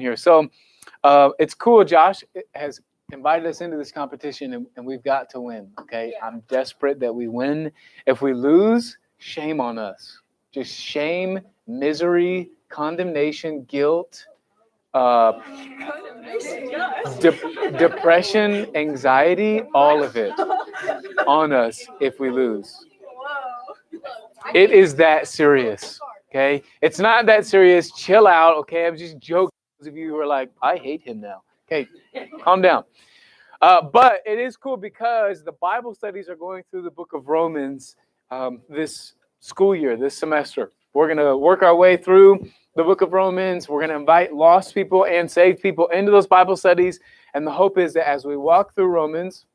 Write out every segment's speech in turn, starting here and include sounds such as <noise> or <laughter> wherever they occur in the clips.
here. So uh, it's cool. Josh has invited us into this competition, and, and we've got to win. Okay, Yeah. I'm desperate that we win. If we lose, shame on us. Just shame, misery, condemnation, guilt, uh, de- depression, anxiety, all of it on us if we lose. It is that serious. Okay, it's not that serious. Chill out. Okay, I'm just joking. Those of you who are like, I hate him now. Okay, calm down. Uh, but it is cool because the Bible studies are going through the book of Romans um, this school year, this semester. We're going to work our way through the book of Romans. We're going to invite lost people and saved people into those Bible studies. And the hope is that as we walk through Romans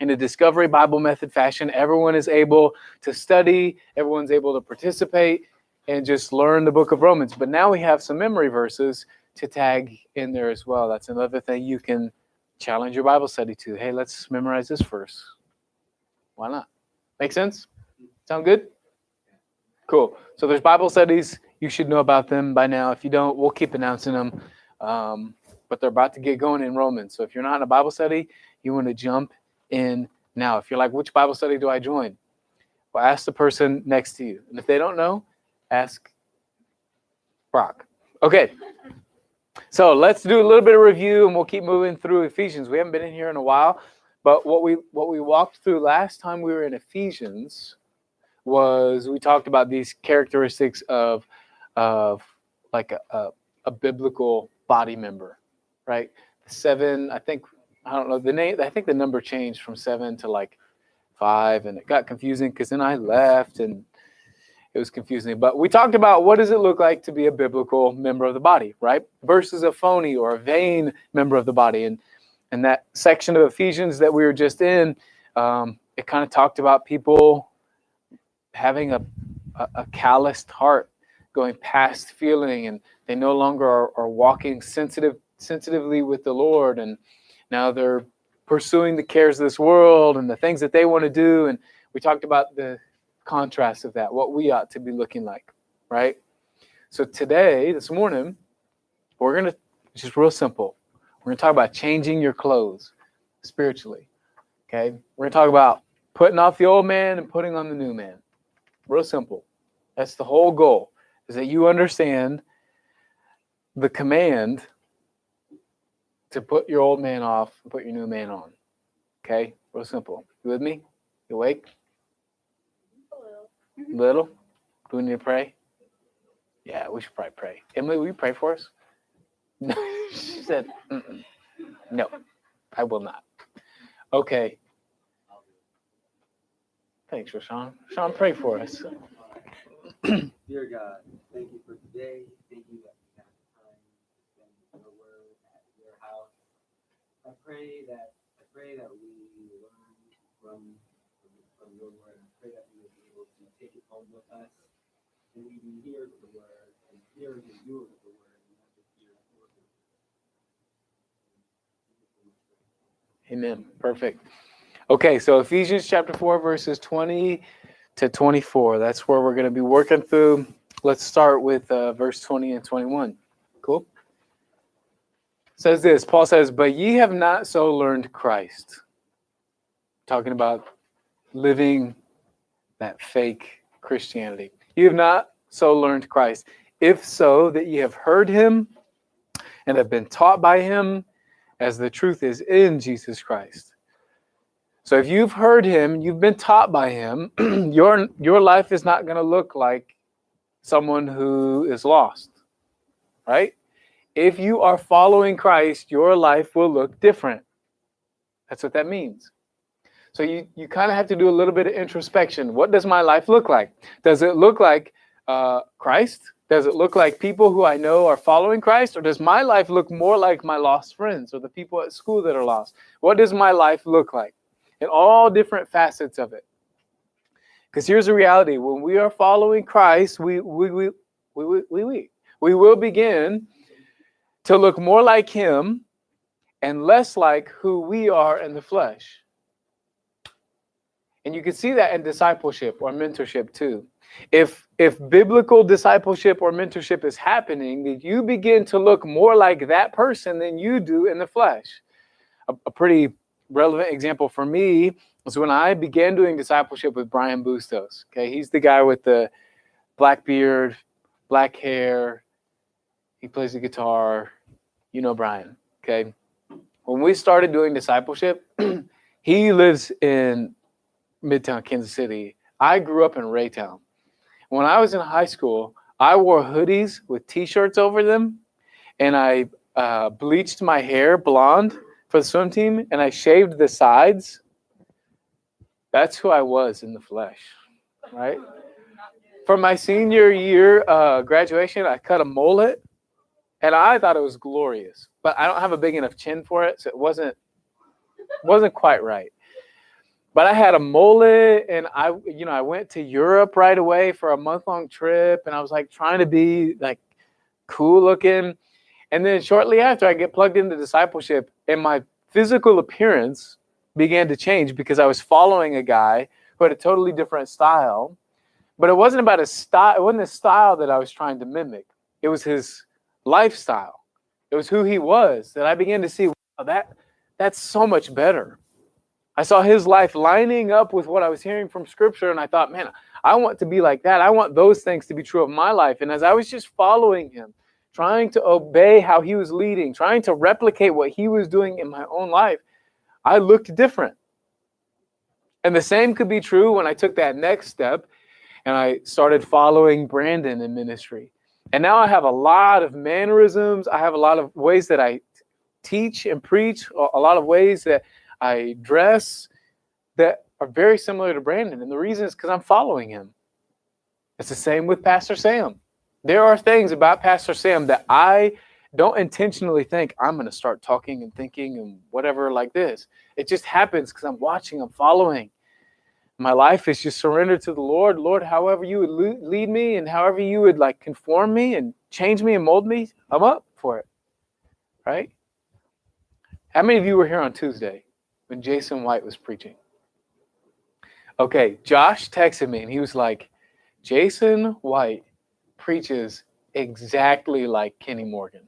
in a discovery Bible method fashion, everyone is able to study, everyone's able to participate, and just learn the book of Romans. But now we have some memory verses to tag in there as well. That's another thing you can challenge your Bible study to. Hey, let's memorize this verse. Why not? Make sense? Sound good? Cool. So there's Bible studies. You should know about them by now. If you don't, we'll keep announcing them. Um, but they're about to get going in Romans. So if you're not in a Bible study, you want to jump in now. If you're like, which Bible study do I join? Well, ask the person next to you. And if they don't know, ask Brock. Okay. So let's do a little bit of review and we'll keep moving through Ephesians. We haven't been in here in a while, but what we what we walked through last time we were in Ephesians was we talked about these characteristics of of like a, a, a biblical body member, right? Seven, I think I don't know the name. I think the number changed from seven to like five, and it got confusing because then I left and it was confusing. But we talked about what does it look like to be a biblical member of the body, right? Versus a phony or a vain member of the body. And and that section of Ephesians that we were just in, um, it kind of talked about people having a, a, a calloused heart, going past feeling, and they no longer are, are walking sensitive sensitively with the Lord, and now they're pursuing the cares of this world and the things that they want to do. And we talked about the contrast of that, what we ought to be looking like, right? So today, this morning, we're gonna it's just real simple. We're gonna talk about changing your clothes spiritually. Okay, we're gonna talk about putting off the old man and putting on the new man. Real simple. That's the whole goal. Is that you understand the command to put your old man off and put your new man on. Okay, real simple. You with me? You awake? Mm-hmm. Little? Do we need to pray? Yeah, we should probably pray. Emily, will you pray for us? No, <laughs> she said, Mm-mm. no, I will not. Okay. Thanks, Rashawn. Sean, pray for us. <clears throat> Dear God, thank you for today. Thank you that we have time to spend your word at your house. I pray that I pray that we learn from from, from your word. I pray that we will be able to take it home with us and even hear the word and hear the doer of the word and not just hear the word. Amen. Perfect. Okay, so Ephesians chapter 4, verses 20 to 24. That's where we're going to be working through. Let's start with uh, verse 20 and 21. Cool? Says this Paul says, But ye have not so learned Christ. Talking about living that fake Christianity. You have not so learned Christ. If so, that ye have heard him and have been taught by him, as the truth is in Jesus Christ. So if you've heard him, you've been taught by him, <clears throat> your your life is not going to look like someone who is lost. Right? If you are following Christ, your life will look different. That's what that means. So you, you kind of have to do a little bit of introspection. What does my life look like? Does it look like uh, Christ? Does it look like people who I know are following Christ? Or does my life look more like my lost friends or the people at school that are lost? What does my life look like? In all different facets of it. Because here's the reality when we are following Christ, we, we, we, we, we, we, we, we will begin to look more like Him and less like who we are in the flesh. And you can see that in discipleship or mentorship too. If if biblical discipleship or mentorship is happening, then you begin to look more like that person than you do in the flesh. A, a pretty relevant example for me was when I began doing discipleship with Brian Bustos. Okay, he's the guy with the black beard, black hair. He plays the guitar. You know Brian. Okay. When we started doing discipleship, <clears throat> he lives in Midtown Kansas City. I grew up in Raytown. When I was in high school, I wore hoodies with t-shirts over them, and I uh, bleached my hair blonde for the swim team, and I shaved the sides. That's who I was in the flesh, right? For my senior year uh, graduation, I cut a mullet, and I thought it was glorious. But I don't have a big enough chin for it, so it wasn't wasn't quite right but I had a mullet and I, you know, I went to Europe right away for a month long trip and I was like trying to be like cool looking. And then shortly after, I get plugged into discipleship and my physical appearance began to change because I was following a guy who had a totally different style. But it wasn't about a style, it wasn't a style that I was trying to mimic, it was his lifestyle. It was who he was that I began to see wow, that that's so much better I saw his life lining up with what I was hearing from scripture, and I thought, man, I want to be like that. I want those things to be true of my life. And as I was just following him, trying to obey how he was leading, trying to replicate what he was doing in my own life, I looked different. And the same could be true when I took that next step and I started following Brandon in ministry. And now I have a lot of mannerisms. I have a lot of ways that I teach and preach, a lot of ways that I dress that are very similar to Brandon. And the reason is because I'm following him. It's the same with Pastor Sam. There are things about Pastor Sam that I don't intentionally think I'm going to start talking and thinking and whatever like this. It just happens because I'm watching, I'm following. My life is just surrendered to the Lord. Lord, however you would lead me and however you would like conform me and change me and mold me, I'm up for it. Right? How many of you were here on Tuesday? When Jason White was preaching. Okay, Josh texted me and he was like, Jason White preaches exactly like Kenny Morgan.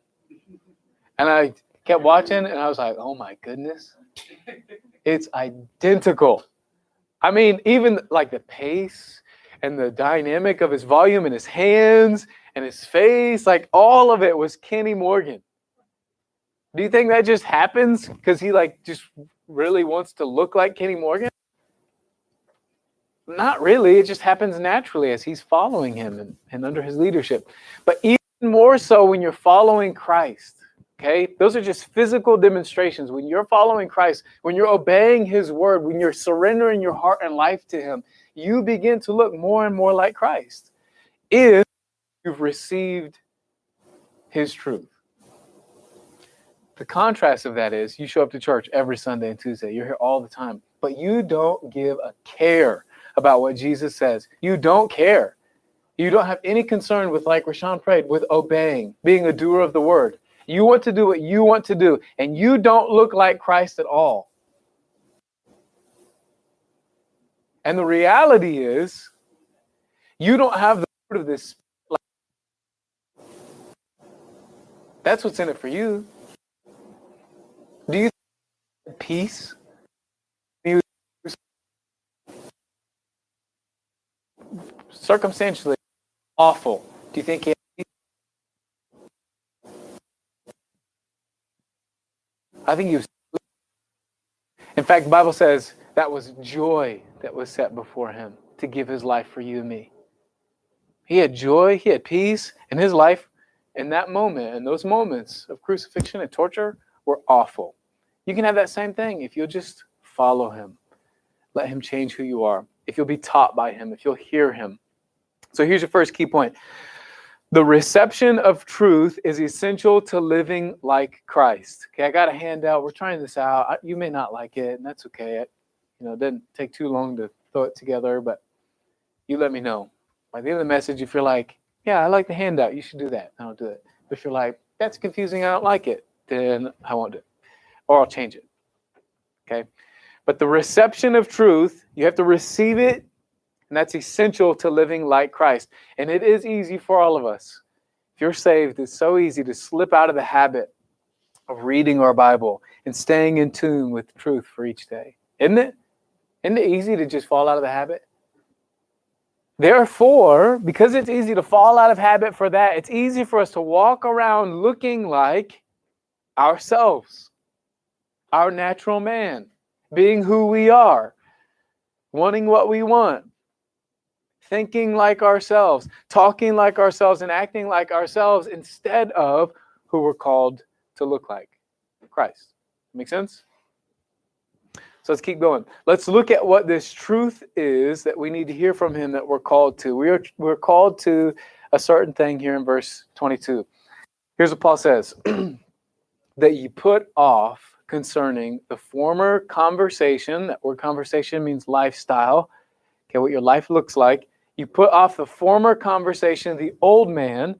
And I kept watching and I was like, oh my goodness, it's identical. I mean, even like the pace and the dynamic of his volume and his hands and his face, like all of it was Kenny Morgan. Do you think that just happens because he like just really wants to look like Kenny Morgan? Not really. It just happens naturally as he's following him and, and under his leadership. But even more so when you're following Christ. Okay, those are just physical demonstrations. When you're following Christ, when you're obeying His word, when you're surrendering your heart and life to Him, you begin to look more and more like Christ if you've received His truth. The contrast of that is you show up to church every Sunday and Tuesday. You're here all the time, but you don't give a care about what Jesus says. You don't care. You don't have any concern with, like Rashawn prayed, with obeying, being a doer of the word. You want to do what you want to do, and you don't look like Christ at all. And the reality is, you don't have the fruit of this. That's what's in it for you. Peace? Circumstantially awful. Do you think he I think he was in fact the Bible says that was joy that was set before him to give his life for you and me. He had joy, he had peace in his life in that moment, in those moments of crucifixion and torture were awful. You can have that same thing if you'll just follow him. Let him change who you are. If you'll be taught by him, if you'll hear him. So here's your first key point. The reception of truth is essential to living like Christ. Okay, I got a handout. We're trying this out. You may not like it, and that's okay. It, you know, it doesn't take too long to throw it together, but you let me know. By the end of the message, if you're like, yeah, I like the handout, you should do that. I don't do it. But if you're like, that's confusing, I don't like it, then I won't do it. Or I'll change it. Okay. But the reception of truth, you have to receive it, and that's essential to living like Christ. And it is easy for all of us. If you're saved, it's so easy to slip out of the habit of reading our Bible and staying in tune with truth for each day. Isn't it? Isn't it easy to just fall out of the habit? Therefore, because it's easy to fall out of habit for that, it's easy for us to walk around looking like ourselves, our natural man, being who we are, wanting what we want, thinking like ourselves, talking like ourselves, and acting like ourselves instead of who we're called to look like Christ. Make sense? So let's keep going. Let's look at what this truth is that we need to hear from him that we're called to. We are we're called to a certain thing here in verse 22. Here's what Paul says <clears throat> that you put off concerning the former conversation. That word conversation means lifestyle. Okay, what your life looks like. You put off the former conversation, the old man,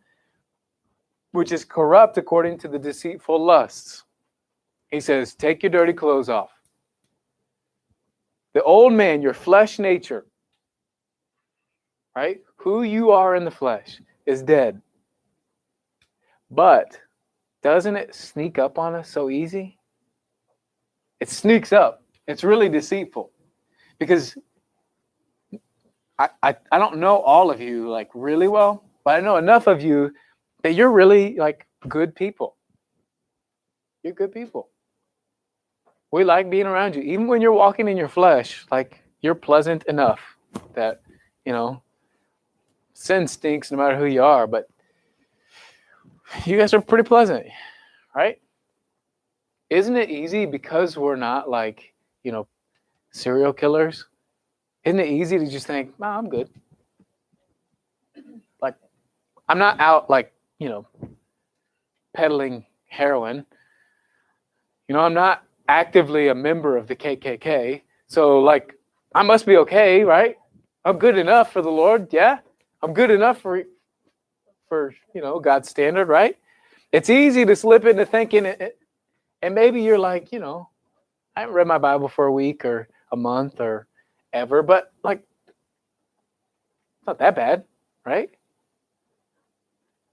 which is corrupt according to the deceitful lusts. He says, Take your dirty clothes off. The old man, your flesh nature, right? Who you are in the flesh is dead. But doesn't it sneak up on us so easy? It sneaks up. It's really deceitful because I, I, I don't know all of you like really well, but I know enough of you that you're really like good people. You're good people. We like being around you. Even when you're walking in your flesh, like you're pleasant enough that, you know, sin stinks no matter who you are, but you guys are pretty pleasant, right? Isn't it easy because we're not like, you know, serial killers? Isn't it easy to just think, oh, I'm good? Like, I'm not out like you know, peddling heroin. You know, I'm not actively a member of the KKK. So, like, I must be okay, right? I'm good enough for the Lord. Yeah. I'm good enough for, for you know, God's standard, right? It's easy to slip into thinking, it, and maybe you're like, you know, I haven't read my Bible for a week or a month or ever, but like, it's not that bad, right?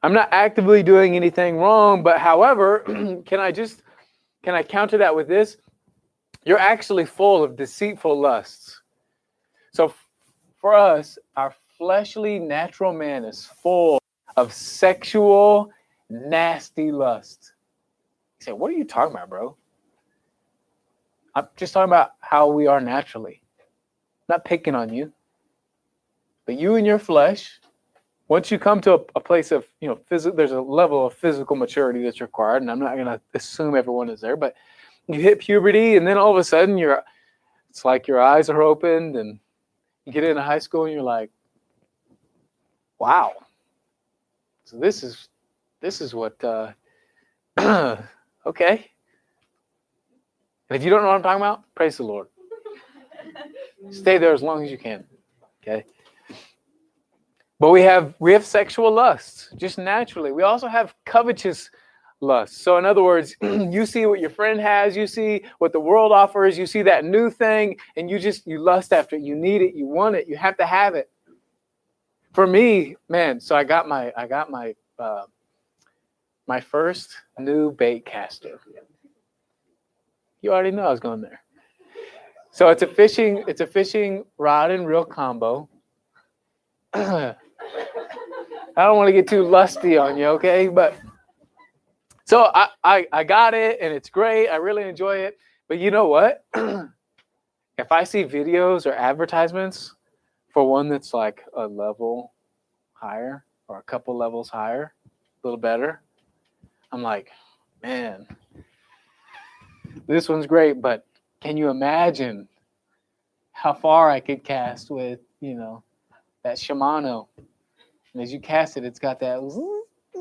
I'm not actively doing anything wrong, but however, <clears throat> can I just can I counter that with this? You're actually full of deceitful lusts. So for us, our fleshly natural man is full of sexual nasty lust. You say, what are you talking about, bro? I'm just talking about how we are naturally. Not picking on you. But you and your flesh, once you come to a, a place of you know physical there's a level of physical maturity that's required and i'm not going to assume everyone is there but you hit puberty and then all of a sudden you're it's like your eyes are opened and you get into high school and you're like wow so this is this is what uh <clears throat> okay and if you don't know what i'm talking about praise the lord <laughs> stay there as long as you can okay but we have we have sexual lusts just naturally. We also have covetous lust. So in other words, <clears throat> you see what your friend has, you see what the world offers, you see that new thing and you just you lust after it. You need it, you want it, you have to have it. For me, man, so I got my I got my uh, my first new bait caster. You already know I was going there. So it's a fishing it's a fishing rod and reel combo. <clears throat> I don't want to get too lusty on you, okay? But so I, I, I got it and it's great. I really enjoy it. But you know what? <clears throat> if I see videos or advertisements for one that's like a level higher or a couple levels higher, a little better, I'm like, man, this one's great, but can you imagine how far I could cast with, you know, that Shimano and as you cast it, it's got that. <laughs>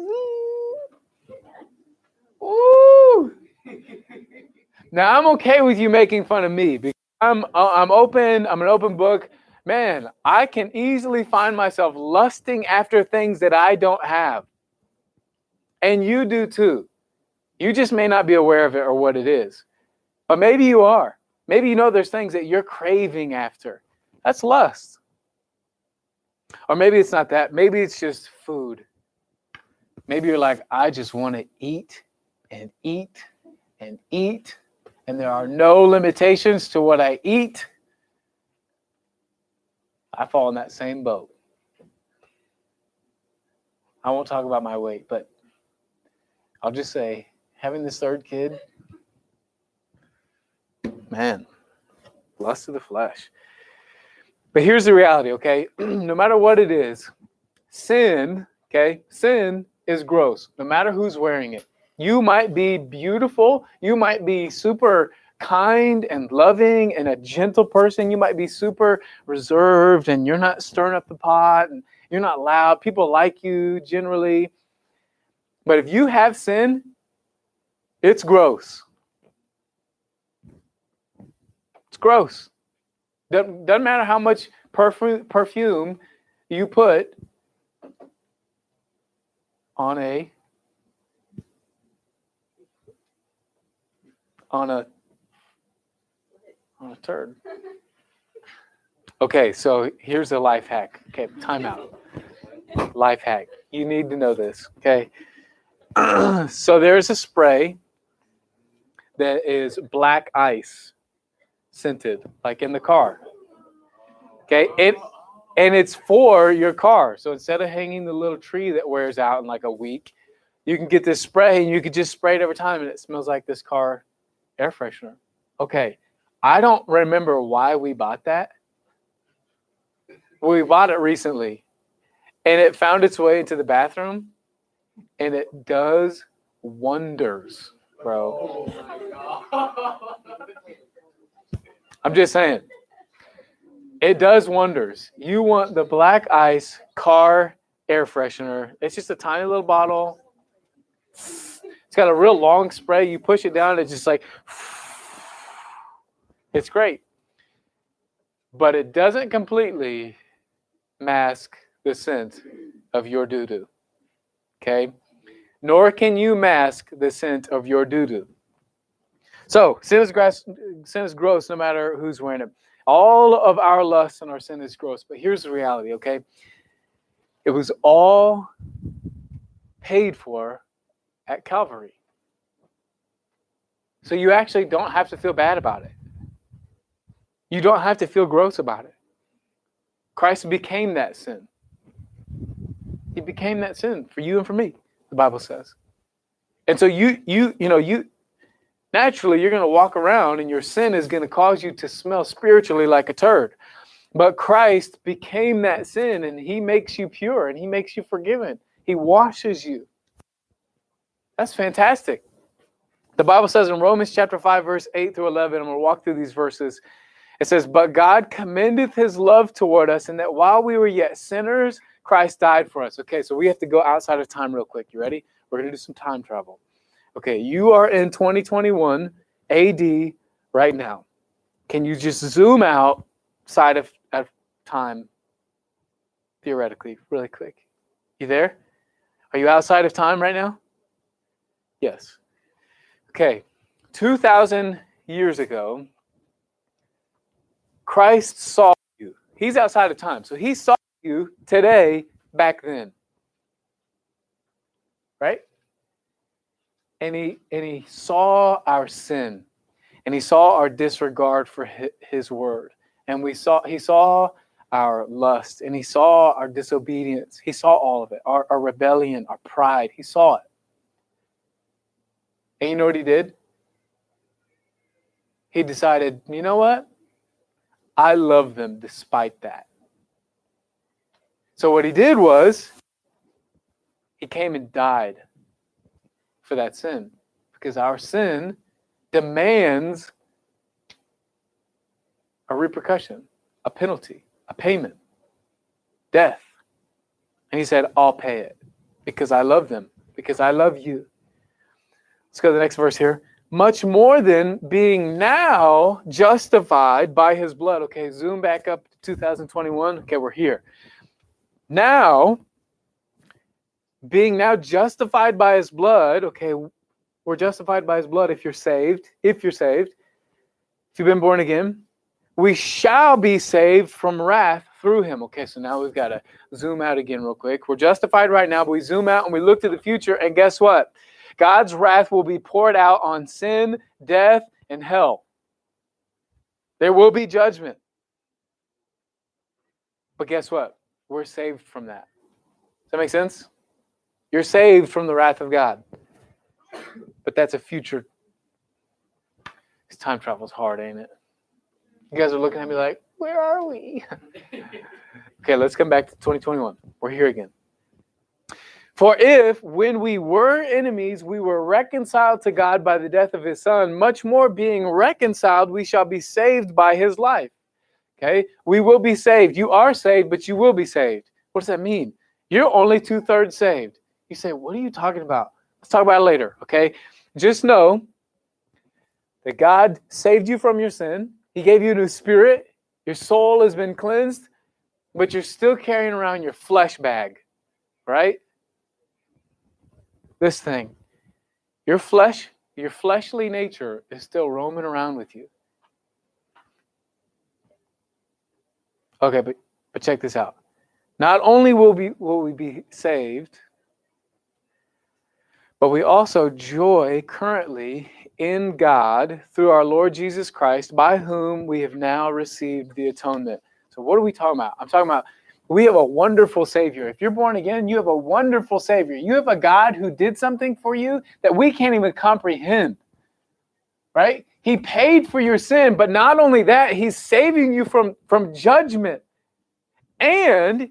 Ooh. Now I'm okay with you making fun of me because I'm uh, I'm open. I'm an open book. Man, I can easily find myself lusting after things that I don't have. And you do too. You just may not be aware of it or what it is. But maybe you are. Maybe you know there's things that you're craving after. That's lust. Or maybe it's not that. Maybe it's just food. Maybe you're like, I just want to eat and eat and eat, and there are no limitations to what I eat. I fall in that same boat. I won't talk about my weight, but I'll just say having this third kid, man, lust of the flesh. But here's the reality, okay? <clears throat> no matter what it is, sin, okay, sin is gross, no matter who's wearing it. You might be beautiful, you might be super kind and loving and a gentle person. You might be super reserved and you're not stirring up the pot and you're not loud. People like you generally. But if you have sin, it's gross. It's gross. Doesn't, doesn't matter how much perfume, perfume you put on a on a on a turd. Okay, so here's a life hack. Okay, time out. Life hack. You need to know this. Okay. <clears throat> so there's a spray that is black ice scented, like in the car. Okay, it and it's for your car. So instead of hanging the little tree that wears out in like a week, you can get this spray and you can just spray it every time and it smells like this car air freshener. Okay, I don't remember why we bought that. We bought it recently and it found its way into the bathroom and it does wonders, bro. I'm just saying. It does wonders. You want the black ice car air freshener. It's just a tiny little bottle. It's got a real long spray. You push it down, it's just like it's great. But it doesn't completely mask the scent of your doo doo. Okay? Nor can you mask the scent of your doo doo. So, sin is, grass, sin is gross no matter who's wearing it. All of our lust and our sin is gross. But here's the reality, okay? It was all paid for at Calvary. So you actually don't have to feel bad about it. You don't have to feel gross about it. Christ became that sin. He became that sin for you and for me, the Bible says. And so you you you know you naturally you're going to walk around and your sin is going to cause you to smell spiritually like a turd. But Christ became that sin and he makes you pure and he makes you forgiven. He washes you. That's fantastic. The Bible says in Romans chapter 5 verse 8 through 11 I'm going to walk through these verses. It says, But God commendeth his love toward us, and that while we were yet sinners, Christ died for us. Okay, so we have to go outside of time real quick. You ready? We're going to do some time travel. Okay, you are in 2021 AD right now. Can you just zoom out side of, of time theoretically, really quick? You there? Are you outside of time right now? Yes. Okay, 2,000 years ago, Christ saw you. He's outside of time. So he saw you today back then. Right? And he and he saw our sin. And he saw our disregard for his word. And we saw he saw our lust and he saw our disobedience. He saw all of it. Our, our rebellion, our pride. He saw it. And you know what he did? He decided, you know what? I love them despite that. So what he did was he came and died for that sin because our sin demands a repercussion, a penalty, a payment, death. And he said, I'll pay it because I love them, because I love you. Let's go to the next verse here much more than being now justified by his blood. Okay, zoom back up to 2021. Okay, we're here. Now, being now justified by his blood, okay, we're justified by his blood if you're saved, if you're saved. if you've been born again, we shall be saved from wrath through him. Okay, so now we've got to zoom out again real quick. We're justified right now, but we zoom out and we look to the future, and guess what? God's wrath will be poured out on sin, death, and hell. There will be judgment. But guess what? We're saved from that. Does that make sense? You're saved from the wrath of God. But that's a future. This time travel's hard, ain't it? You guys are looking at me like, where are we? <laughs> okay, let's come back to 2021. We're here again. For if, when we were enemies, we were reconciled to God by the death of his son, much more being reconciled, we shall be saved by his life. Okay? We will be saved. You are saved, but you will be saved. What does that mean? You're only two thirds saved. You say, What are you talking about? Let's talk about it later. Okay? Just know that God saved you from your sin, He gave you a new spirit, your soul has been cleansed, but you're still carrying around your flesh bag, right? This thing. Your flesh, your fleshly nature is still roaming around with you. Okay, but but check this out. Not only will we will we be saved, but we also joy currently in God through our Lord Jesus Christ, by whom we have now received the atonement. So what are we talking about? I'm talking about we have a wonderful Savior. If you're born again, you have a wonderful Savior. You have a God who did something for you that we can't even comprehend. Right? He paid for your sin, but not only that, He's saving you from, from judgment. And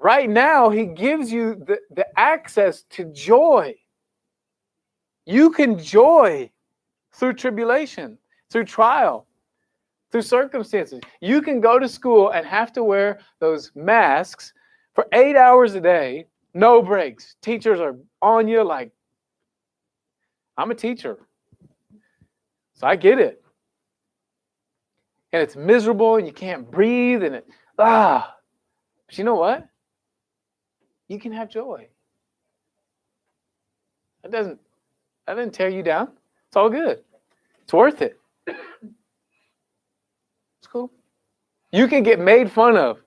right now, He gives you the, the access to joy. You can joy through tribulation, through trial, through circumstances. You can go to school and have to wear those masks for eight hours a day, no breaks. Teachers are on you like, I'm a teacher. So I get it. And it's miserable and you can't breathe and it, ah. But you know what? You can have joy. That doesn't, that doesn't tear you down. It's all good. It's worth it It's cool. You can get made fun of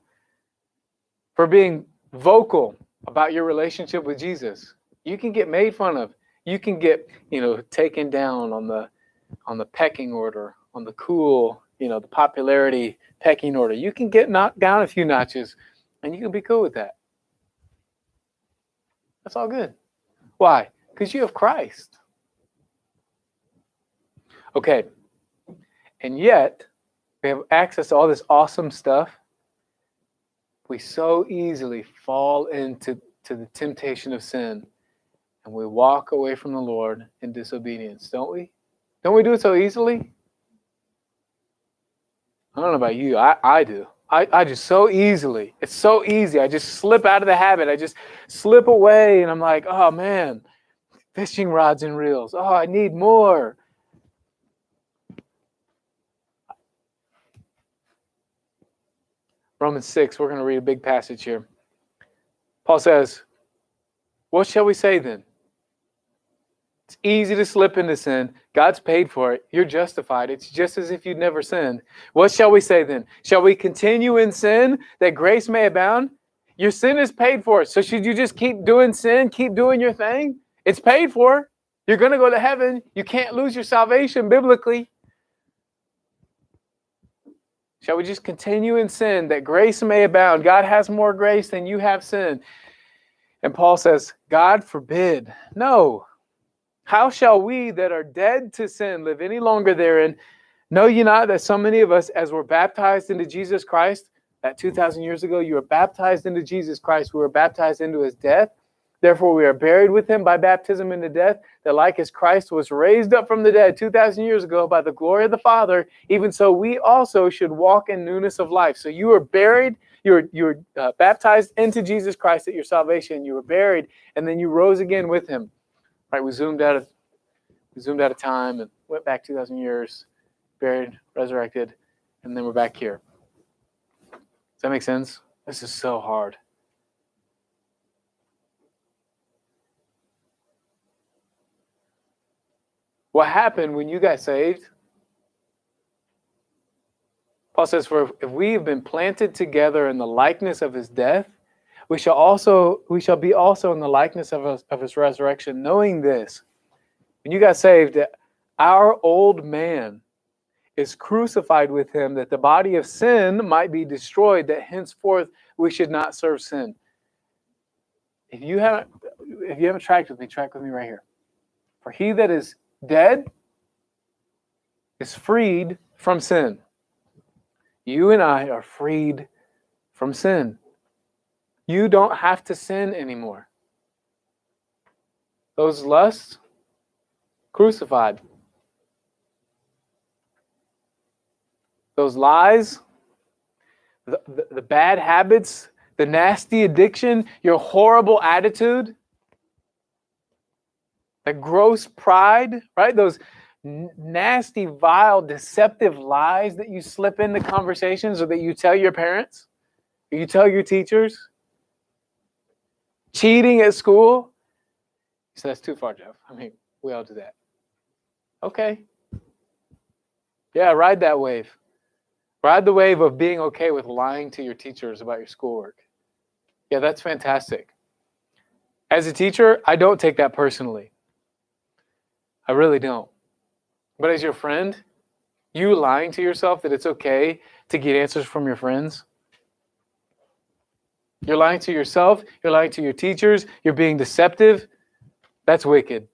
for being vocal about your relationship with Jesus. You can get made fun of. You can get, you know, taken down on the on the pecking order, on the cool, you know, the popularity pecking order. You can get knocked down a few notches and you can be cool with that. That's all good. Why? Because you have Christ. Okay. And yet, we have access to all this awesome stuff, we so easily fall into to the temptation of sin and we walk away from the Lord in disobedience, don't we? Don't we do it so easily? I don't know about you. I, I do. I, I just so easily. It's so easy. I just slip out of the habit. I just slip away and I'm like, oh man, fishing rods and reels. Oh, I need more. Romans 6, we're going to read a big passage here. Paul says, What shall we say then? It's easy to slip into sin. God's paid for it. You're justified. It's just as if you'd never sinned. What shall we say then? Shall we continue in sin that grace may abound? Your sin is paid for. So should you just keep doing sin, keep doing your thing? It's paid for. You're going to go to heaven. You can't lose your salvation biblically. Shall we just continue in sin that grace may abound? God has more grace than you have sin. And Paul says, God forbid. No. How shall we that are dead to sin live any longer therein? Know ye not that so many of us, as were baptized into Jesus Christ, that 2,000 years ago, you were baptized into Jesus Christ. We were baptized into his death. Therefore, we are buried with him by baptism into death, that like as Christ was raised up from the dead 2,000 years ago by the glory of the Father, even so we also should walk in newness of life. So you were buried, you were, you were uh, baptized into Jesus Christ at your salvation, you were buried, and then you rose again with him. Right? We zoomed out of we zoomed out of time and went back 2,000 years, buried, resurrected, and then we're back here. Does that make sense? This is so hard. What happened when you got saved? Paul says, For if we have been planted together in the likeness of his death, we shall also we shall be also in the likeness of his, of his resurrection, knowing this. When you got saved, our old man is crucified with him, that the body of sin might be destroyed, that henceforth we should not serve sin. If you haven't if you haven't tracked with me, track with me right here. For he that is dead is freed from sin. You and I are freed from sin. You don't have to sin anymore. Those lusts, crucified. Those lies, the, the, the, bad habits, the nasty addiction, your horrible attitude, the gross pride, right? Those nasty, vile, deceptive lies that you slip into conversations or that you tell your parents, or you tell your teachers, cheating at school. So that's too far, Jeff. I mean, we all do that. Okay. Yeah, ride that wave. Ride the wave of being okay with lying to your teachers about your schoolwork. Yeah, that's fantastic. As a teacher, I don't take that personally. I really don't. But as your friend, you lying to yourself that it's okay to get answers from your friends? You're lying to yourself, you're lying to your teachers, you're being deceptive. That's wicked.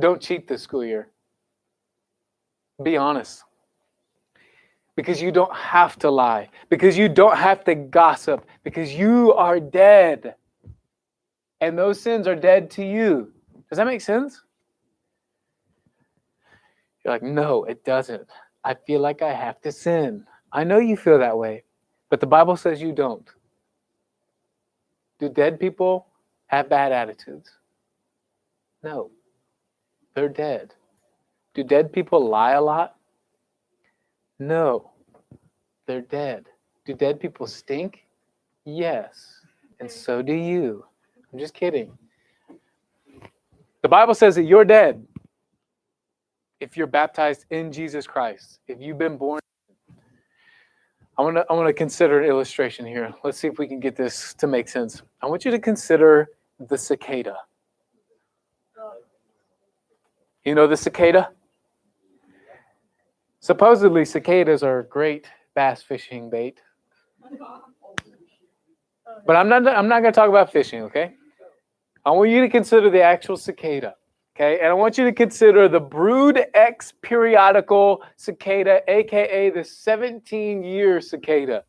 Don't cheat this school year. Be honest. Because you don't have to lie, because you don't have to gossip, because you are dead. And those sins are dead to you. Does that make sense? You're like, no, it doesn't. I feel like I have to sin. I know you feel that way, but the Bible says you don't. Do dead people have bad attitudes? No, they're dead. Do dead people lie a lot? No, they're dead. Do dead people stink? Yes, and so do you. I'm just kidding. The Bible says that you're dead if you're baptized in Jesus Christ, if you've been born, I want to I want to consider an illustration here. Let's see if we can get this to make sense. I want you to consider the cicada. You know the cicada? Supposedly cicadas are great bass fishing bait. But I'm not I'm not going to talk about fishing, okay? I want you to consider the actual cicada. Okay, and I want you to consider the Brood X periodical cicada, aka the 17 year cicada.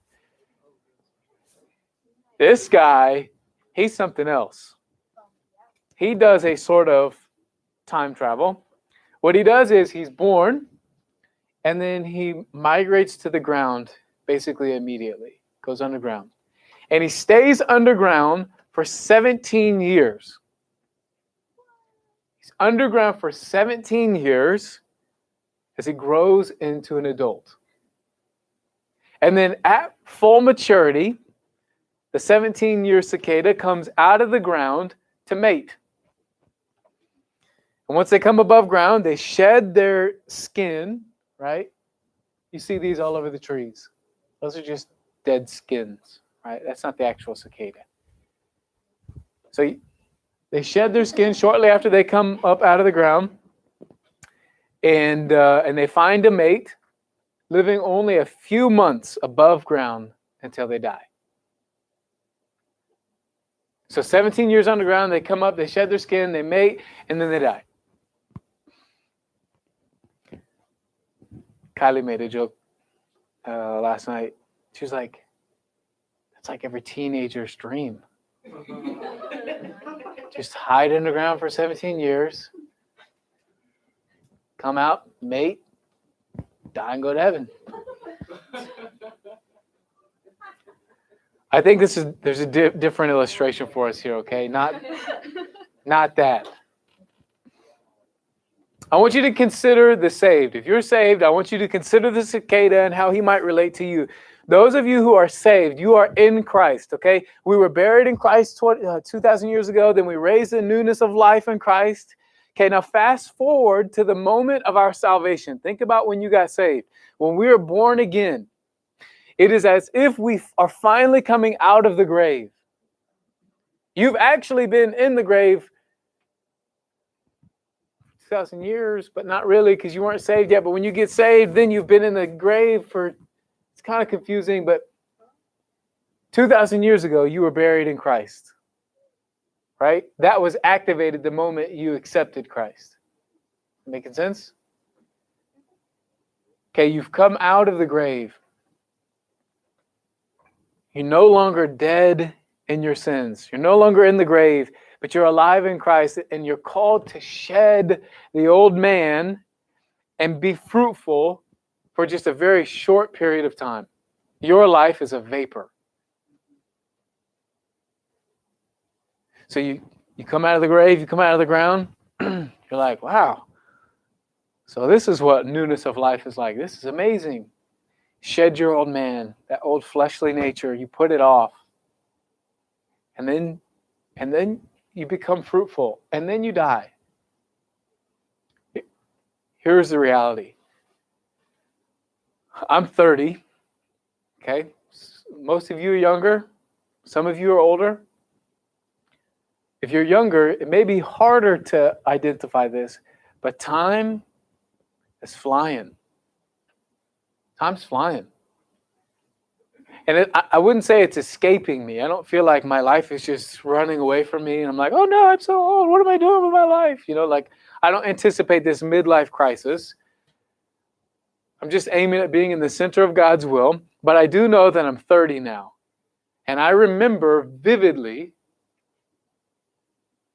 This guy, he's something else. He does a sort of time travel. What he does is he's born and then he migrates to the ground basically immediately, goes underground. And he stays underground for 17 years underground for 17 years as he grows into an adult. And then at full maturity, the 17 year cicada comes out of the ground to mate. And once they come above ground, they shed their skin, right? You see these all over the trees. Those are just dead skins, right? That's not the actual cicada. So they shed their skin shortly after they come up out of the ground, and uh, and they find a mate, living only a few months above ground until they die. So 17 years underground, they come up, they shed their skin, they mate, and then they die. Kylie made a joke uh, last night. She was like, "That's like every teenager's dream." <laughs> Just hide in the ground for 17 years. Come out, mate, die and go to heaven. I think this is there's a di- different illustration for us here, okay? Not <laughs> not that. I want you to consider the saved. If you're saved, I want you to consider the cicada and how he might relate to you. Those of you who are saved, you are in Christ, okay? We were buried in Christ 20, uh, 2,000 years ago, then we raised in newness of life in Christ. Okay, now fast forward to the moment of our salvation. Think about when you got saved. When we were born again, It is as if we are finally coming out of the grave. You've actually been in the grave 2,000 years, but not really because you weren't saved yet. But when you get saved, then you've been in the grave for, kind of confusing, but 2,000 years ago, you were buried in Christ, right? That was activated the moment you accepted Christ. Making sense? Okay, you've come out of the grave. You're no longer dead in your sins. You're no longer in the grave, but you're alive in Christ and you're called to shed the old man and be fruitful for just a very short period of time. Your life is a vapor. So you you come out of the grave, you come out of the ground, <clears throat> you're like, wow. So this is what newness of life is like. This is amazing. Shed your old man, that old fleshly nature, you put it off. And then and then you become fruitful and then you die. Here's the reality. I'm 30. Okay? Most of you are younger. Some of you are older. If you're younger, it may be harder to identify this, but time is flying. Time's flying. And it, I, I wouldn't say it's escaping me. I don't feel like my life is just running away from me. And I'm like, oh no, I'm so old. What am I doing with my life? You know, like I don't anticipate this midlife crisis. I'm just aiming at being in the center of God's will. But I do know that I'm 30 now. And I remember vividly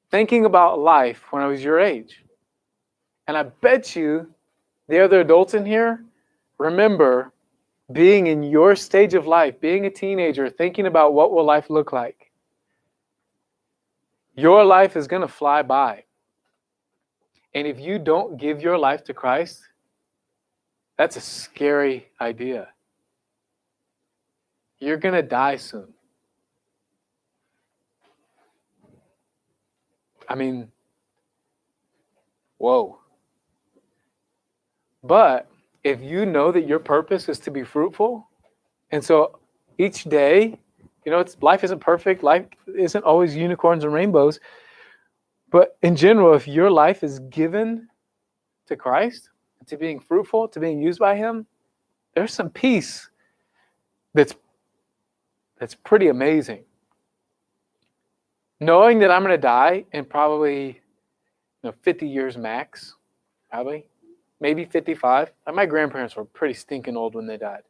thinking about life when I was your age. And I bet you the other adults in here remember being in your stage of life, being a teenager, thinking about what will life look like. Your life is going to fly by. And if you don't give your life to Christ, that's a scary idea. You're going to die soon. I mean, whoa. But if you know that your purpose is to be fruitful, and so each day, you know, it's life isn't perfect, life isn't always unicorns and rainbows. But in general, if your life is given to Christ, to being fruitful, to being used by Him, there's some peace that's that's pretty amazing knowing that I'm going to die in probably you know 50 years max, probably maybe 55. My grandparents were pretty stinking old when they died.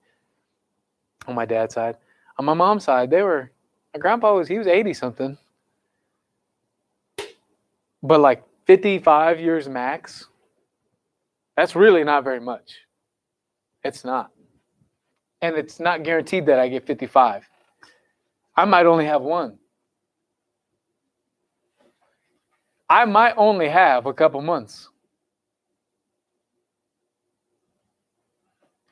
On my dad's side, on my mom's side, they were. My grandpa was he was 80 something, but like 55 years max. That's really not very much. It's not. And it's not guaranteed that I get 55. I might only have one. I might only have a couple months.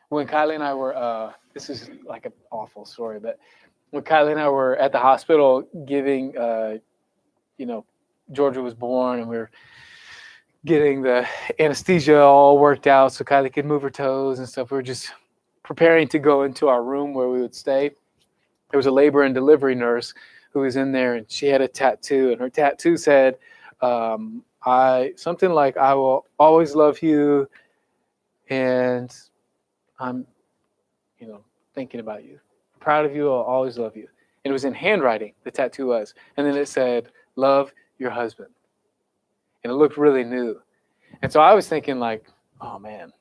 When Kylie and I were, uh, this is like an awful story, but when Kylie and I were at the hospital giving, uh, you know, Georgia was born and we were getting the anesthesia all worked out so Kylie could move her toes and stuff. We were just preparing to go into our room where we would stay. There was a labor and delivery nurse who was in there and she had a tattoo and her tattoo said, um, I something like I will always love you, and I'm, you know, thinking about you, proud of you. I'll always love you. And it was in handwriting. The tattoo was, and then it said, "Love your husband," and it looked really new. And so I was thinking, like, oh man,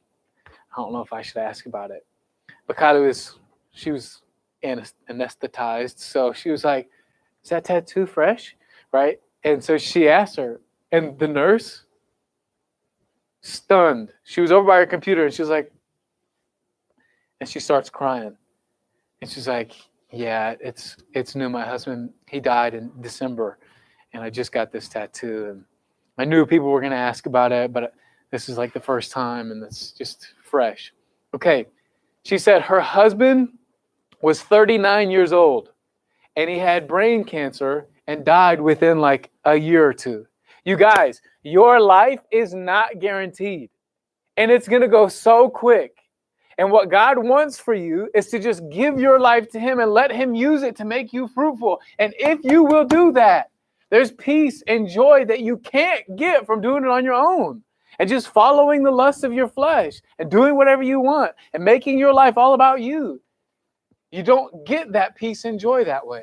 I don't know if I should ask about it. But Kylie was, she was anesthetized, so she was like, "Is that tattoo fresh?" Right? And so she asked her, and the nurse, stunned, she was over by her computer and she was like, and she starts crying. And she's like, Yeah, it's it's new. My husband, he died in December, and I just got this tattoo. And I knew people were gonna ask about it, but this is like the first time and it's just fresh. Okay. She said her husband was 39 years old and he had brain cancer and died within like a year or two. You guys, your life is not guaranteed. And it's going to go so quick. And what God wants for you is to just give your life to Him and let Him use it to make you fruitful. And if you will do that, there's peace and joy that you can't get from doing it on your own and just following the lust of your flesh and doing whatever you want and making your life all about you. You don't get that peace and joy that way.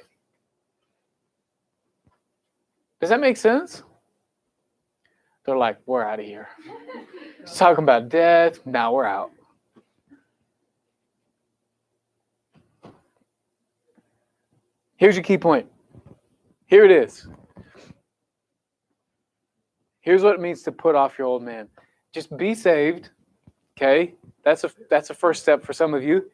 Does that make sense? They're like, we're out of here. Just talking about death. Now we're out. Here's your key point. Here it is. Here's what it means to put off your old man. Just be saved. Okay? That's a that's a first step for some of you.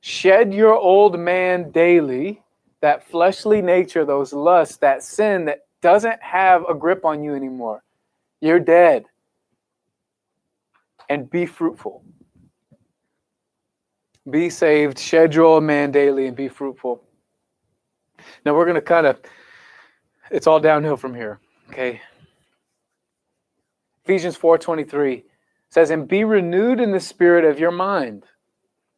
Shed your old man daily, that fleshly nature, those lusts, that sin that doesn't have a grip on you anymore. You're dead. And be fruitful. Be saved, shed your old man daily, and be fruitful. Now we're going to kind of, it's all downhill from here. Okay. Ephesians 4:23 says, and be renewed in the spirit of your mind.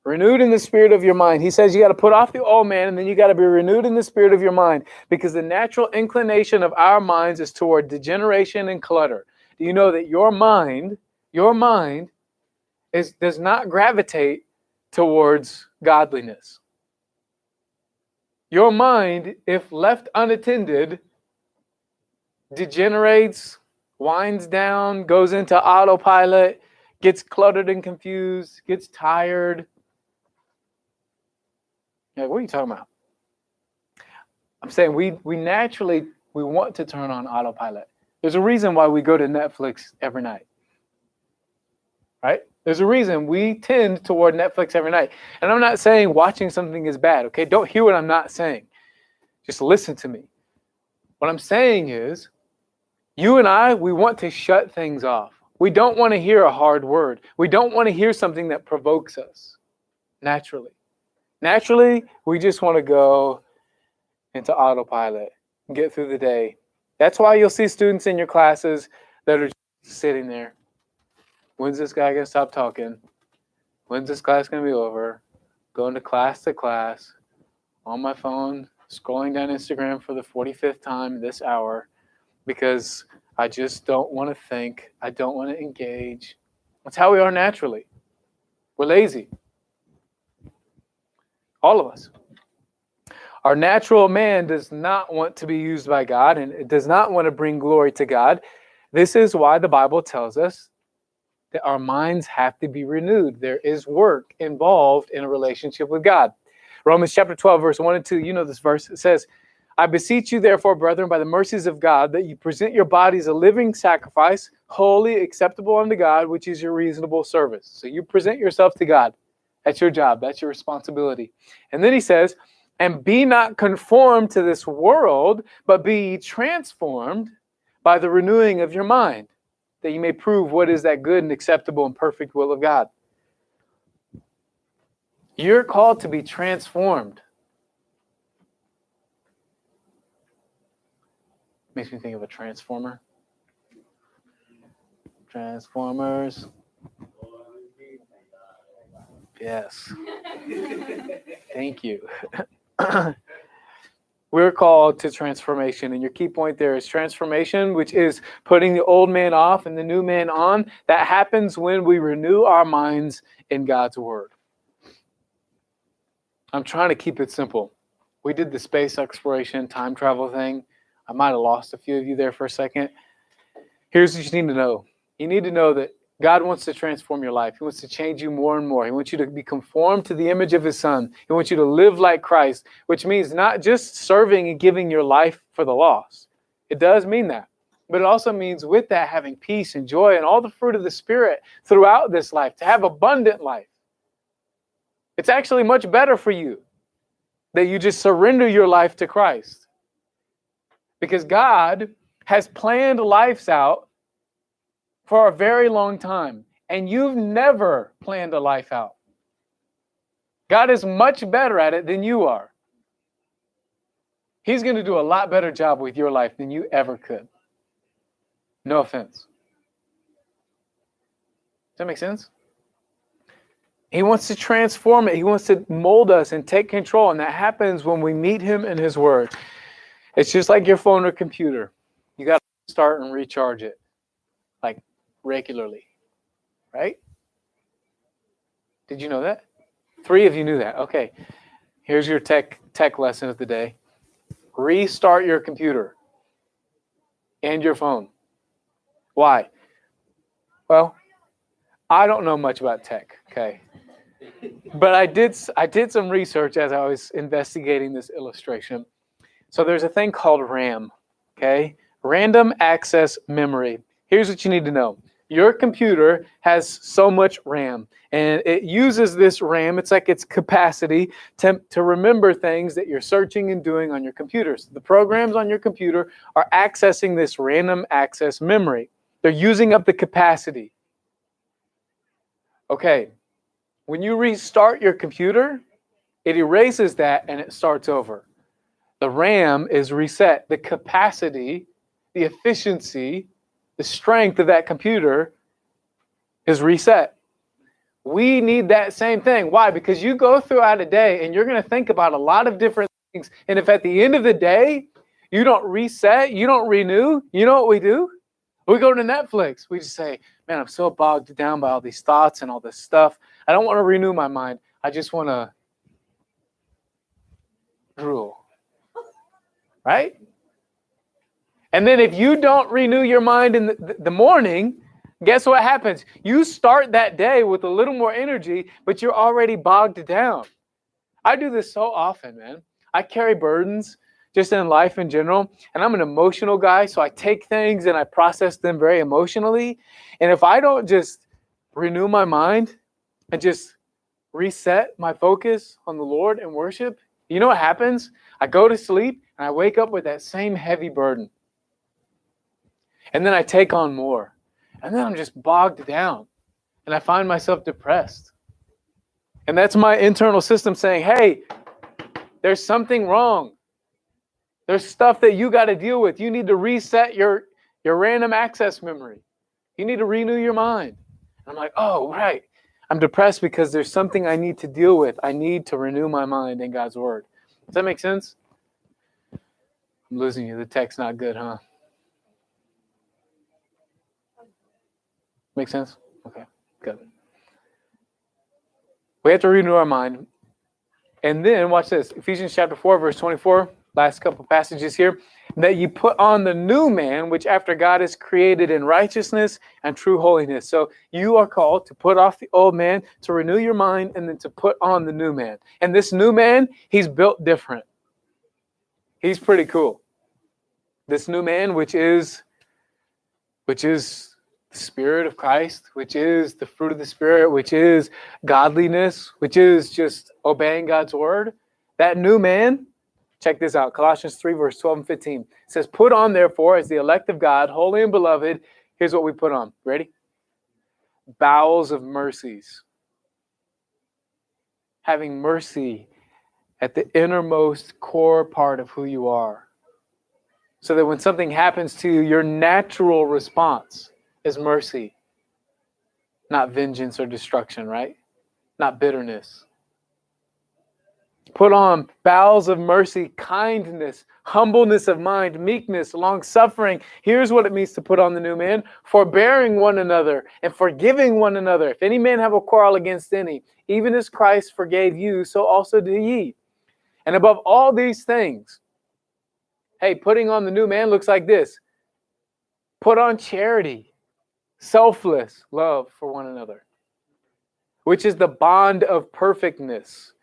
Renewed in the spirit of your mind. He says you got to put off the old man and then you got to be renewed in the spirit of your mind because the natural inclination of our minds is toward degeneration and clutter. Do you know that your mind, your mind is does not gravitate towards godliness? Your mind, if left unattended, degenerates, winds down, goes into autopilot, gets cluttered and confused, gets tired, like, what are you talking about? I'm saying we we naturally we want to turn on autopilot. There's a reason why we go to Netflix every night. Right? There's a reason we tend toward Netflix every night. And I'm not saying watching something is bad, okay? Don't hear what I'm not saying. Just listen to me. What I'm saying is you and I, we want to shut things off. We don't want to hear a hard word. We don't want to hear something that provokes us naturally. Naturally, we just want to go into autopilot and get through the day. That's why you'll see students in your classes that are sitting there. When's this guy going to stop talking? When's this class going to be over? Going to class to class on my phone, scrolling down Instagram for the 45th time this hour because I just don't want to think. I don't want to engage. That's how we are naturally. We're lazy. All of us. Our natural man does not want to be used by God and it does not want to bring glory to God. This is why the Bible tells us that our minds have to be renewed. There is work involved in a relationship with God. Romans chapter 12, verse 1 and 2, you know this verse. It says, I beseech you, therefore, brethren, by the mercies of God, that you present your bodies a living sacrifice, holy, acceptable unto God, which is your reasonable service. So you present yourself to God. That's your job, that's your responsibility. And then he says, and be not conformed to this world, but be transformed by the renewing of your mind, that you may prove what is that good and acceptable and perfect will of God. You're called to be transformed. Makes me think of a transformer. Transformers. Yes. <laughs> Thank you. <laughs> We're called to transformation, and your key point there is transformation, which is putting the old man off and the new man on. That happens when we renew our minds in God's word. I'm trying to keep it simple. We did the space exploration, time travel thing. I might have lost a few of you there for a second. Here's what you need to know you need to know that God wants to transform your life. He wants to change you more and more. He wants you to be conformed to the image of His Son. He wants you to live like Christ, which means not just serving and giving your life for the lost. It does mean that. But it also means with that having peace and joy and all the fruit of the Spirit throughout this life, to have abundant life. It's actually much better for you that you just surrender your life to Christ. Because God has planned lives out for a very long time, and you've never planned a life out. God is much better at it than you are. He's going to do a lot better job with your life than you ever could. No offense. Does that make sense? He wants to transform it. He wants to mold us and take control. And that happens when we meet Him in His Word. It's just like your phone or computer. You got to start and recharge it like regularly, right? Did you know that? Three of you knew that. Okay. Here's your tech tech lesson of the day. Restart your computer and your phone. Why? Well, I don't know much about tech, okay? But I did I did some research as I was investigating this illustration. So there's a thing called RAM, okay? Random access memory. Here's what you need to know. Your computer has so much RAM and it uses this RAM, it's like its capacity to, to remember things that you're searching and doing on your computer. So the programs on your computer are accessing this random access memory. They're using up the capacity. Okay, when you restart your computer, it erases that and it starts over. The RAM is reset. The capacity, the efficiency, the strength of that computer is reset. We need that same thing. Why? Because you go throughout a day and you're going to think about a lot of different things. And if at the end of the day, you don't reset, you don't renew, you know what we do? We go to Netflix. We just say, man, I'm so bogged down by all these thoughts and all this stuff. I don't want to renew my mind. I just want to drool. Right? And then if you don't renew your mind in the, the morning, guess what happens? You start that day with a little more energy, but you're already bogged down. I do this so often, man. I carry burdens just in life in general. And I'm an emotional guy, so I take things and I process them very emotionally. And if I don't just renew my mind and just reset my focus on the Lord and worship, you know what happens? I go to sleep and I wake up with that same heavy burden. And then I take on more. And then I'm just bogged down. And I find myself depressed. And that's my internal system saying, hey, there's something wrong. There's stuff that you got to deal with. You need to reset your, your random access memory. You need to renew your mind. I'm like, oh, right. I'm depressed because there's something I need to deal with. I need to renew my mind in God's word. Does that make sense? I'm losing you. The tech's not good, huh? Make sense? Okay, good. We have to renew our mind. And then, watch this Ephesians chapter 4, verse 24 last couple passages here, that you put on the new man, which after God is created in righteousness and true holiness. So you are called to put off the old man, to renew your mind, and then to put on the new man. And this new man, he's built different. He's pretty cool. This new man, which is which is the spirit of Christ, which is the fruit of the spirit, which is godliness, which is just obeying God's word. That new man, Check this out Colossians 3, verse 12 and 15. Says, Put on, therefore, as the elect of God, holy and beloved. Here's what we put on. Ready? Bowels of mercies. Having mercy at the innermost core part of who you are. So that when something happens to you, your natural response is mercy, not vengeance or destruction, right? Not bitterness. Put on bowels of mercy, kindness, humbleness of mind, meekness, long suffering. Here's what it means to put on the new man forbearing one another and forgiving one another. If any man have a quarrel against any, even as Christ forgave you, so also do ye. And above all these things, hey, putting on the new man looks like this put on charity, selfless love for one another, which is the bond of perfectness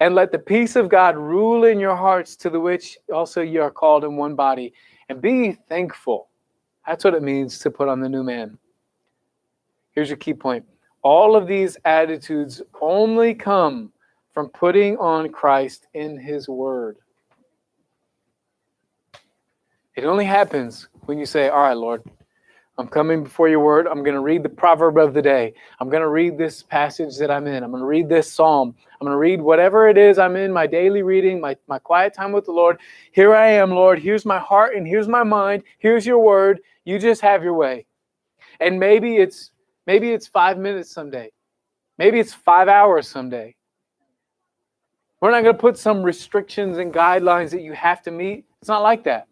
and let the peace of God rule in your hearts, to the which also you are called in one body. And be thankful. That's what it means to put on the new man. Here's your key point all of these attitudes only come from putting on Christ in his word. It only happens when you say, All right, Lord, I'm coming before your word. I'm going to read the proverb of the day. I'm going to read this passage that I'm in. I'm going to read this psalm. I'm going to read whatever it is I'm in, my daily reading, my, my quiet time with the Lord. Here I am, Lord. Here's my heart and here's my mind. Here's your word. You just have your way. And maybe it's maybe it's 5 minutes someday. Maybe it's five hours someday. We're not going to put some restrictions and guidelines that you have to meet. It's not like that.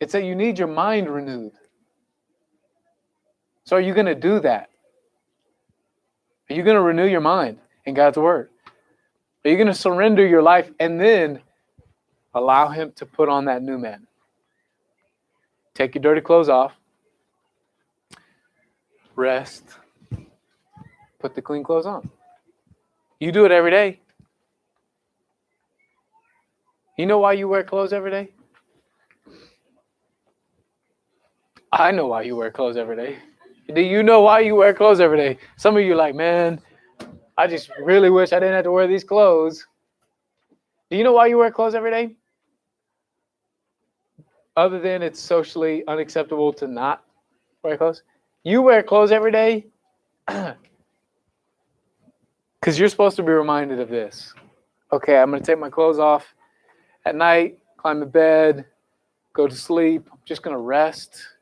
It's that you need your mind renewed. So, are you going to do that? Are you going to renew your mind in God's Word? Are you going to surrender your life and then allow Him to put on that new man? Take your dirty clothes off, rest, put the clean clothes on. You do it every day. You know why you wear clothes every day? I know why you wear clothes every day. Do you know why you wear clothes every day? Some of you like, man, I just really wish I didn't have to wear these clothes. Do you know why you wear clothes every day? Other than it's socially unacceptable to not wear clothes. You wear clothes every day <clears throat> because you're supposed to be reminded of this. Okay, I'm going to take my clothes off at night, climb to bed, go to sleep. I'm just going to rest.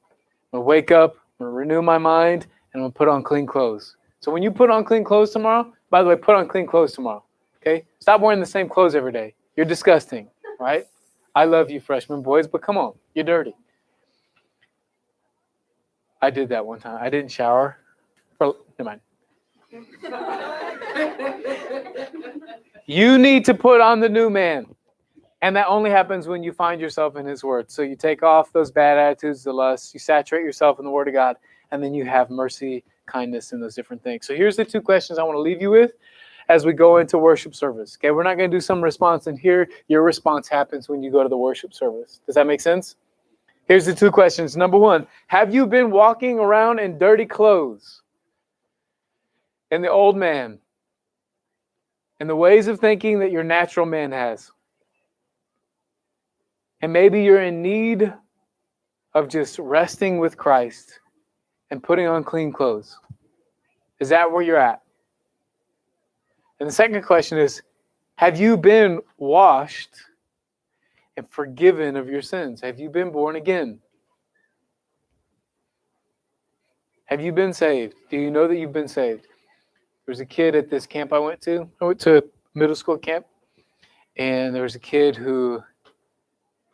I'm to wake up, I'm to renew my mind, and I'm to put on clean clothes. So when you put on clean clothes tomorrow, by the way, put on clean clothes tomorrow. Okay? Stop wearing the same clothes every day. You're disgusting, right? I love you, freshman boys, but come on, you're dirty. I did that one time. I didn't shower. For, never mind. <laughs> you need to put on the new man. And that only happens when you find yourself in His Word. So you take off those bad attitudes, the lust, you saturate yourself in the Word of God, and then you have mercy, kindness, and those different things. So here's the two questions I want to leave you with as we go into worship service. Okay, we're not going to do some response, and here your response happens when you go to the worship service. Does that make sense? Here's the two questions. Number one Have you been walking around in dirty clothes? And the old man, and the ways of thinking that your natural man has. And maybe you're in need of just resting with Christ and putting on clean clothes. Is that where you're at? And the second question is Have you been washed and forgiven of your sins? Have you been born again? Have you been saved? Do you know that you've been saved? There was a kid at this camp I went to. I went to a middle school camp, and there was a kid who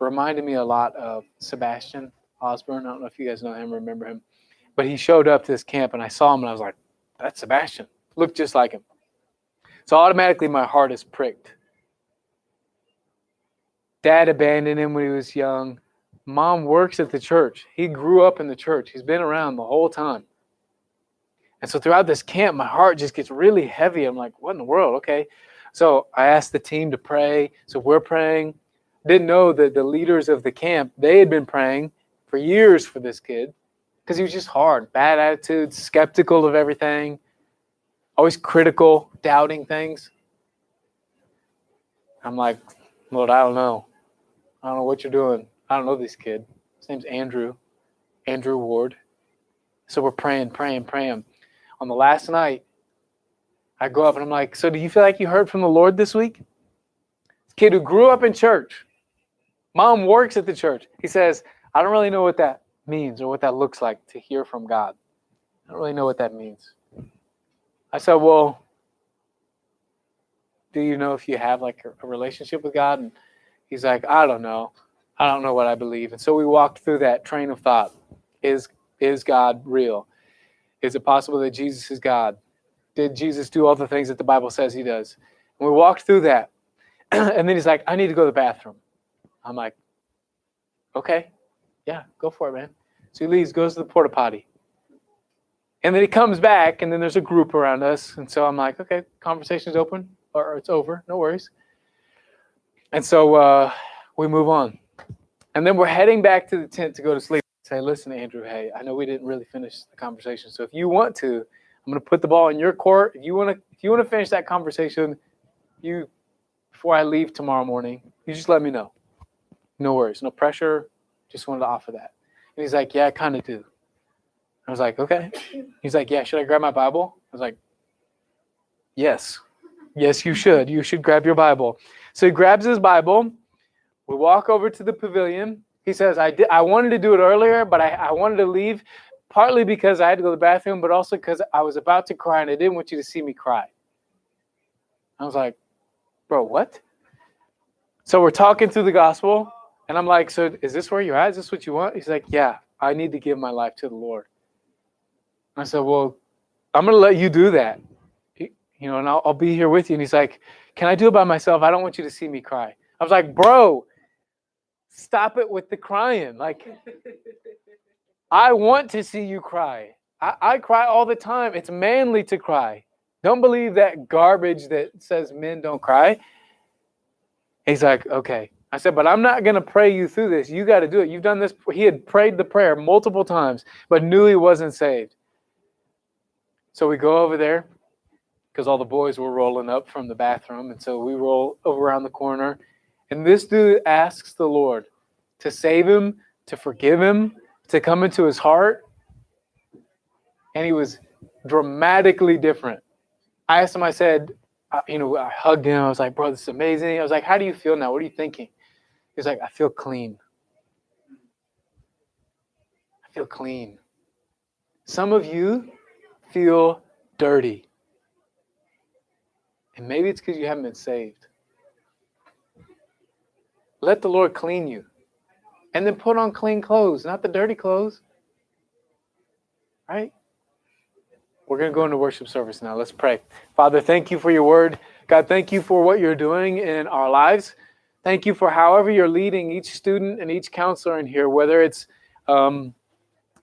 reminded me a lot of Sebastian Osborne. I don't know if you guys know him, remember him, but he showed up to this camp, and I saw him, and I was like, "That's Sebastian. Looked just like him." So automatically, my heart is pricked. Dad abandoned him when he was young. Mom works at the church. He grew up in the church. He's been around the whole time. And so throughout this camp, my heart just gets really heavy. I'm like, what in the world? Okay. So I asked the team to pray. So we're praying didn't know that the leaders of the camp they had been praying for years for this kid because he was just hard bad attitude skeptical of everything always critical doubting things. I'm like lord i don't know. I don't know what you're doing. I don't know this kid. His name's andrew andrew ward. So we're praying praying praying. On the last night i go up and i'm like so do you feel like you heard from the lord this week? This kid who grew up in church Mom works at the church. He says, I don't really know what that means or what that looks like to hear from God. I don't really know what that means. I said, Well, do you know if you have like a relationship with God? And he's like, I don't know. I don't know what I believe. And so we walked through that train of thought. Is is God real? Is it possible that Jesus is God? Did Jesus do all the things that the Bible says he does? And we walked through that. <clears throat> and then he's like, I need to go to the bathroom. I'm like, okay, yeah, go for it, man. So he leaves, goes to the porta potty. And then he comes back, and then there's a group around us. And so I'm like, okay, conversation's open, or it's over, no worries. And so uh, we move on. And then we're heading back to the tent to go to sleep. Say, listen, Andrew, hey, I know we didn't really finish the conversation. So if you want to, I'm to put the ball in your court. If you want to, if you want to finish that conversation, you before I leave tomorrow morning, you just let me know. No worries, no pressure. Just wanted to offer that. And he's like, Yeah, I kind of do. I was like, Okay. He's like, Yeah, should I grab my Bible? I was like, Yes. Yes, you should. You should grab your Bible. So he grabs his Bible. We walk over to the pavilion. He says, I did I wanted to do it earlier, but I, I wanted to leave partly because I had to go to the bathroom, but also because I was about to cry and I didn't want you to see me cry. I was like, bro, what? So we're talking through the gospel, and I'm like, so is this where you're at? Is this what you want? He's like, yeah, I need to give my life to the Lord. I said, well, I'm going to let you do that. You know, and I'll, I'll be here with you. And he's like, can I do it by myself? I don't want you to see me cry. I was like, bro, stop it with the crying. Like, I want to see you cry. I, I cry all the time. It's manly to cry. Don't believe that garbage that says men don't cry. He's like, okay. I said, but I'm not going to pray you through this. You got to do it. You've done this. He had prayed the prayer multiple times, but knew he wasn't saved. So we go over there because all the boys were rolling up from the bathroom. And so we roll over around the corner. And this dude asks the Lord to save him, to forgive him, to come into his heart. And he was dramatically different. I asked him, I said, uh, you know, I hugged him. I was like, bro, this is amazing. I was like, how do you feel now? What are you thinking? He's like, I feel clean. I feel clean. Some of you feel dirty. And maybe it's because you haven't been saved. Let the Lord clean you. And then put on clean clothes, not the dirty clothes. Right? We're going to go into worship service now. Let's pray. Father, thank you for your word. God, thank you for what you're doing in our lives. Thank you for however you're leading each student and each counselor in here, whether it's, um,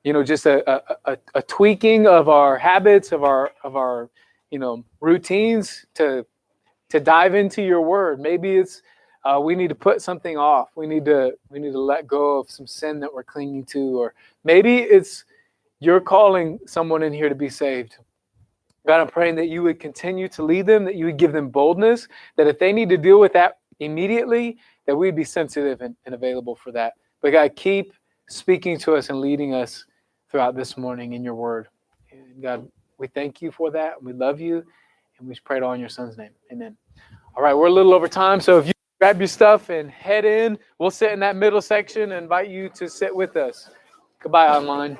you know, just a, a, a, tweaking of our habits, of our, of our, you know, routines to, to dive into your word. Maybe it's, uh, we need to put something off. We need to, we need to let go of some sin that we're clinging to, or maybe it's, you're calling someone in here to be saved. God, I'm praying that you would continue to lead them, that you would give them boldness, that if they need to deal with that immediately, that we'd be sensitive and, and available for that. But God, keep speaking to us and leading us throughout this morning in your word. And God, we thank you for that. We love you. And we pray it all in your son's name. Amen. All right, we're a little over time. So if you grab your stuff and head in, we'll sit in that middle section and invite you to sit with us. Goodbye, online.